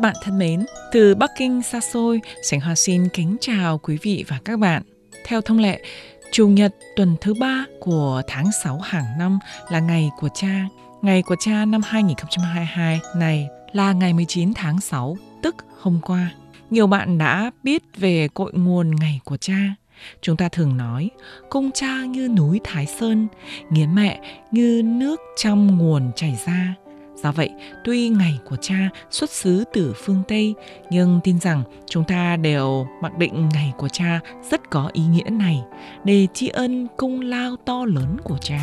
Các bạn thân mến, từ Bắc Kinh xa xôi, Sảnh Hoa xin kính chào quý vị và các bạn. Theo thông lệ, Chủ nhật tuần thứ ba của tháng 6 hàng năm là ngày của cha. Ngày của cha năm 2022 này là ngày 19 tháng 6, tức hôm qua. Nhiều bạn đã biết về cội nguồn ngày của cha. Chúng ta thường nói, công cha như núi Thái Sơn, nghĩa mẹ như nước trong nguồn chảy ra. Do vậy, tuy ngày của cha xuất xứ từ phương Tây, nhưng tin rằng chúng ta đều mặc định ngày của cha rất có ý nghĩa này để tri ân công lao to lớn của cha.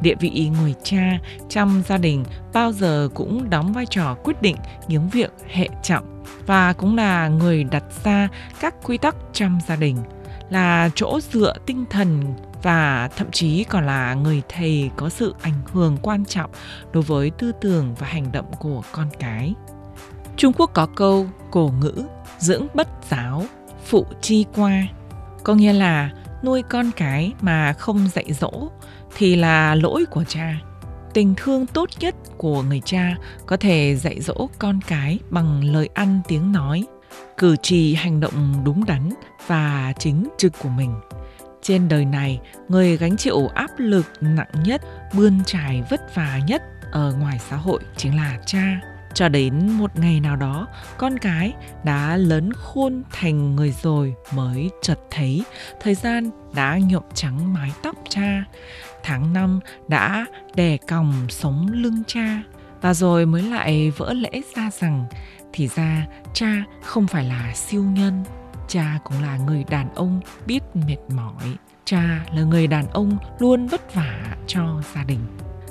Địa vị người cha trong gia đình bao giờ cũng đóng vai trò quyết định những việc hệ trọng và cũng là người đặt ra các quy tắc trong gia đình, là chỗ dựa tinh thần và thậm chí còn là người thầy có sự ảnh hưởng quan trọng đối với tư tưởng và hành động của con cái. Trung Quốc có câu cổ ngữ dưỡng bất giáo, phụ chi qua, có nghĩa là nuôi con cái mà không dạy dỗ thì là lỗi của cha. Tình thương tốt nhất của người cha có thể dạy dỗ con cái bằng lời ăn tiếng nói, cử chỉ hành động đúng đắn và chính trực của mình – trên đời này, người gánh chịu áp lực nặng nhất, bươn trải vất vả nhất ở ngoài xã hội chính là cha. Cho đến một ngày nào đó, con cái đã lớn khôn thành người rồi mới chợt thấy thời gian đã nhuộm trắng mái tóc cha. Tháng năm đã đè còng sống lưng cha và rồi mới lại vỡ lẽ ra rằng thì ra cha không phải là siêu nhân cha cũng là người đàn ông biết mệt mỏi. Cha là người đàn ông luôn vất vả cho gia đình.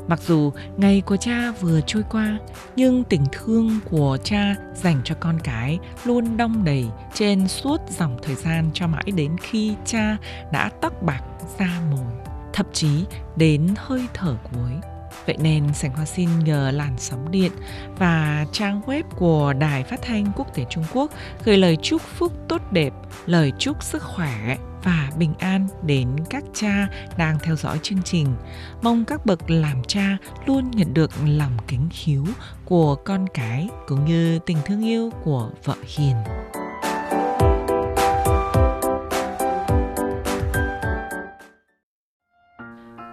Mặc dù ngày của cha vừa trôi qua, nhưng tình thương của cha dành cho con cái luôn đong đầy trên suốt dòng thời gian cho mãi đến khi cha đã tóc bạc da mồi, thậm chí đến hơi thở cuối. Vậy nên Sảnh Hoa xin nhờ làn sóng điện và trang web của Đài Phát thanh Quốc tế Trung Quốc gửi lời chúc phúc tốt đẹp, lời chúc sức khỏe và bình an đến các cha đang theo dõi chương trình. Mong các bậc làm cha luôn nhận được lòng kính hiếu của con cái cũng như tình thương yêu của vợ hiền.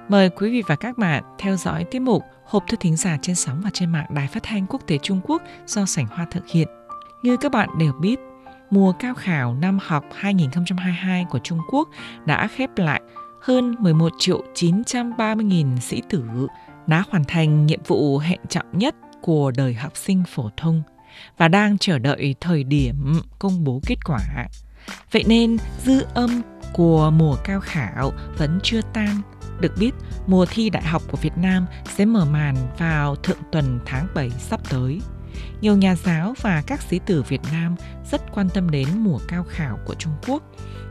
Mời quý vị và các bạn theo dõi tiết mục Hộp thư thính giả trên sóng và trên mạng Đài Phát thanh Quốc tế Trung Quốc do Sảnh Hoa thực hiện. Như các bạn đều biết, mùa cao khảo năm học 2022 của Trung Quốc đã khép lại hơn 11 triệu 930 nghìn sĩ tử đã hoàn thành nhiệm vụ hẹn trọng nhất của đời học sinh phổ thông và đang chờ đợi thời điểm công bố kết quả. Vậy nên dư âm của mùa cao khảo vẫn chưa tan được biết, mùa thi đại học của Việt Nam sẽ mở màn vào thượng tuần tháng 7 sắp tới. Nhiều nhà giáo và các sĩ tử Việt Nam rất quan tâm đến mùa cao khảo của Trung Quốc,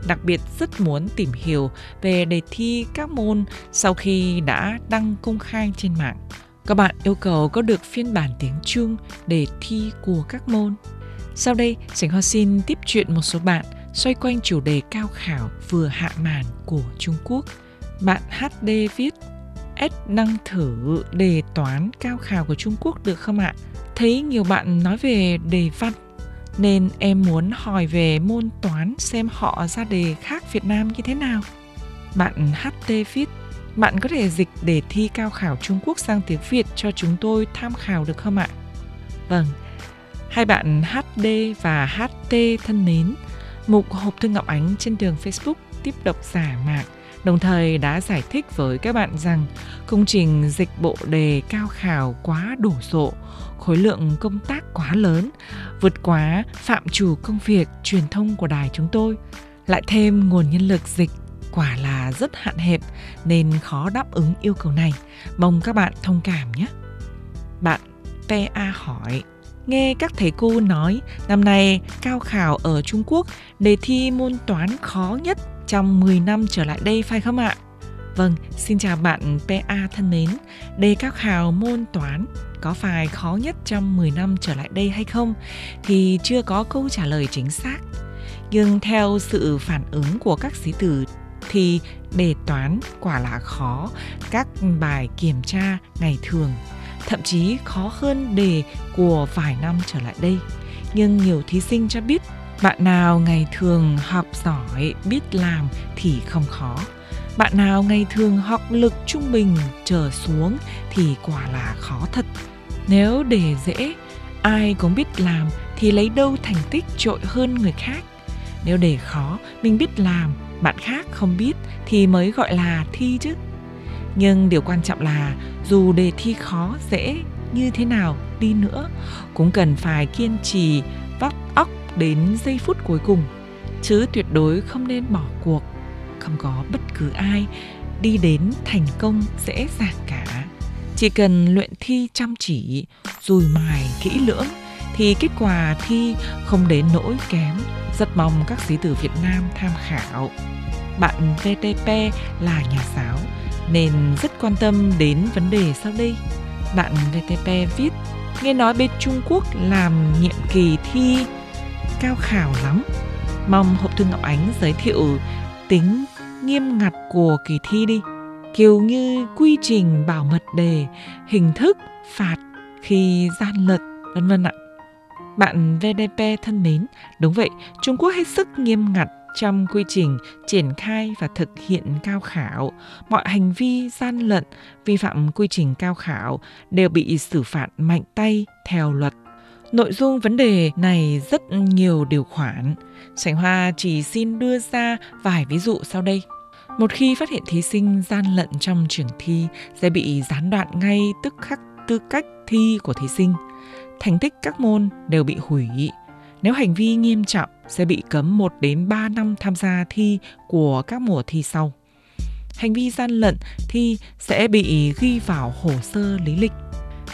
đặc biệt rất muốn tìm hiểu về đề thi các môn sau khi đã đăng công khai trên mạng. Các bạn yêu cầu có được phiên bản tiếng Trung đề thi của các môn. Sau đây, Sảnh Hoa xin tiếp chuyện một số bạn xoay quanh chủ đề cao khảo vừa hạ màn của Trung Quốc – bạn HD viết S năng thử đề toán cao khảo của Trung Quốc được không ạ? Thấy nhiều bạn nói về đề văn nên em muốn hỏi về môn toán xem họ ra đề khác Việt Nam như thế nào. Bạn HT viết bạn có thể dịch đề thi cao khảo Trung Quốc sang tiếng Việt cho chúng tôi tham khảo được không ạ? Vâng, hai bạn HD và HT thân mến, mục hộp thư Ngọc Ánh trên đường Facebook tiếp độc giả mạng đồng thời đã giải thích với các bạn rằng công trình dịch bộ đề cao khảo quá đổ sộ, khối lượng công tác quá lớn, vượt quá phạm chủ công việc truyền thông của đài chúng tôi, lại thêm nguồn nhân lực dịch quả là rất hạn hẹp nên khó đáp ứng yêu cầu này. Mong các bạn thông cảm nhé. Bạn PA hỏi Nghe các thầy cô nói, năm nay cao khảo ở Trung Quốc đề thi môn toán khó nhất trong 10 năm trở lại đây phải không ạ? Vâng, xin chào bạn PA thân mến. Đề các hào môn toán có phải khó nhất trong 10 năm trở lại đây hay không thì chưa có câu trả lời chính xác. Nhưng theo sự phản ứng của các sĩ tử thì đề toán quả là khó các bài kiểm tra ngày thường thậm chí khó hơn đề của vài năm trở lại đây nhưng nhiều thí sinh cho biết bạn nào ngày thường học giỏi, biết làm thì không khó. Bạn nào ngày thường học lực trung bình trở xuống thì quả là khó thật. Nếu để dễ, ai cũng biết làm thì lấy đâu thành tích trội hơn người khác. Nếu để khó, mình biết làm, bạn khác không biết thì mới gọi là thi chứ. Nhưng điều quan trọng là dù đề thi khó dễ như thế nào đi nữa cũng cần phải kiên trì vắt óc đến giây phút cuối cùng, chứ tuyệt đối không nên bỏ cuộc, không có bất cứ ai đi đến thành công dễ dàng cả. Chỉ cần luyện thi chăm chỉ, dùi mài kỹ lưỡng, thì kết quả thi không đến nỗi kém. Rất mong các sĩ tử Việt Nam tham khảo. Bạn VTP là nhà giáo, nên rất quan tâm đến vấn đề sau đây. Bạn VTP viết, nghe nói bên Trung Quốc làm nhiệm kỳ thi cao khảo lắm. Mong hộp thư ngọc ánh giới thiệu tính nghiêm ngặt của kỳ thi đi. Kiểu như quy trình bảo mật đề hình thức phạt khi gian lận vân vân ạ. Bạn VDP thân mến đúng vậy Trung Quốc hết sức nghiêm ngặt trong quy trình triển khai và thực hiện cao khảo, mọi hành vi gian lận, vi phạm quy trình cao khảo đều bị xử phạt mạnh tay theo luật. Nội dung vấn đề này rất nhiều điều khoản. Sảnh Hoa chỉ xin đưa ra vài ví dụ sau đây. Một khi phát hiện thí sinh gian lận trong trường thi, sẽ bị gián đoạn ngay tức khắc tư cách thi của thí sinh. Thành tích các môn đều bị hủy. Nếu hành vi nghiêm trọng, sẽ bị cấm 1 đến 3 năm tham gia thi của các mùa thi sau. Hành vi gian lận thi sẽ bị ghi vào hồ sơ lý lịch.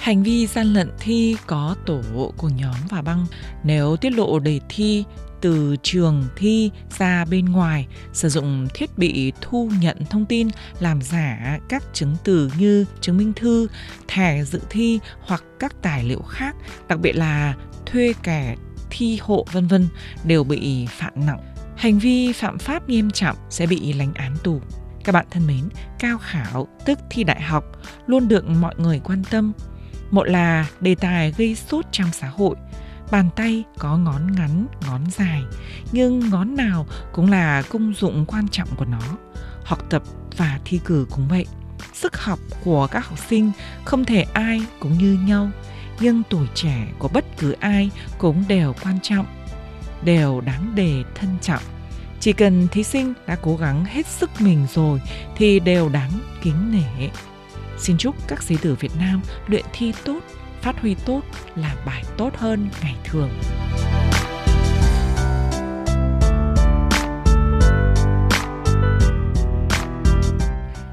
Hành vi gian lận thi có tổ của nhóm và băng. Nếu tiết lộ đề thi từ trường thi ra bên ngoài, sử dụng thiết bị thu nhận thông tin làm giả các chứng từ như chứng minh thư, thẻ dự thi hoặc các tài liệu khác, đặc biệt là thuê kẻ thi hộ vân vân đều bị phạt nặng. Hành vi phạm pháp nghiêm trọng sẽ bị lãnh án tù. Các bạn thân mến, cao khảo tức thi đại học luôn được mọi người quan tâm. Một là đề tài gây sốt trong xã hội. Bàn tay có ngón ngắn, ngón dài, nhưng ngón nào cũng là công dụng quan trọng của nó. Học tập và thi cử cũng vậy. Sức học của các học sinh không thể ai cũng như nhau nhưng tuổi trẻ của bất cứ ai cũng đều quan trọng, đều đáng để thân trọng. Chỉ cần thí sinh đã cố gắng hết sức mình rồi thì đều đáng kính nể. Xin chúc các sĩ tử Việt Nam luyện thi tốt, phát huy tốt, làm bài tốt hơn ngày thường.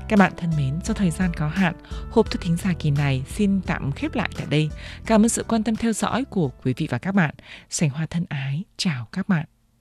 Các bạn thân mến, do thời gian có hạn, hộp thư thính giả kỳ này xin tạm khép lại tại đây. Cảm ơn sự quan tâm theo dõi của quý vị và các bạn. Sành Hoa thân ái, chào các bạn.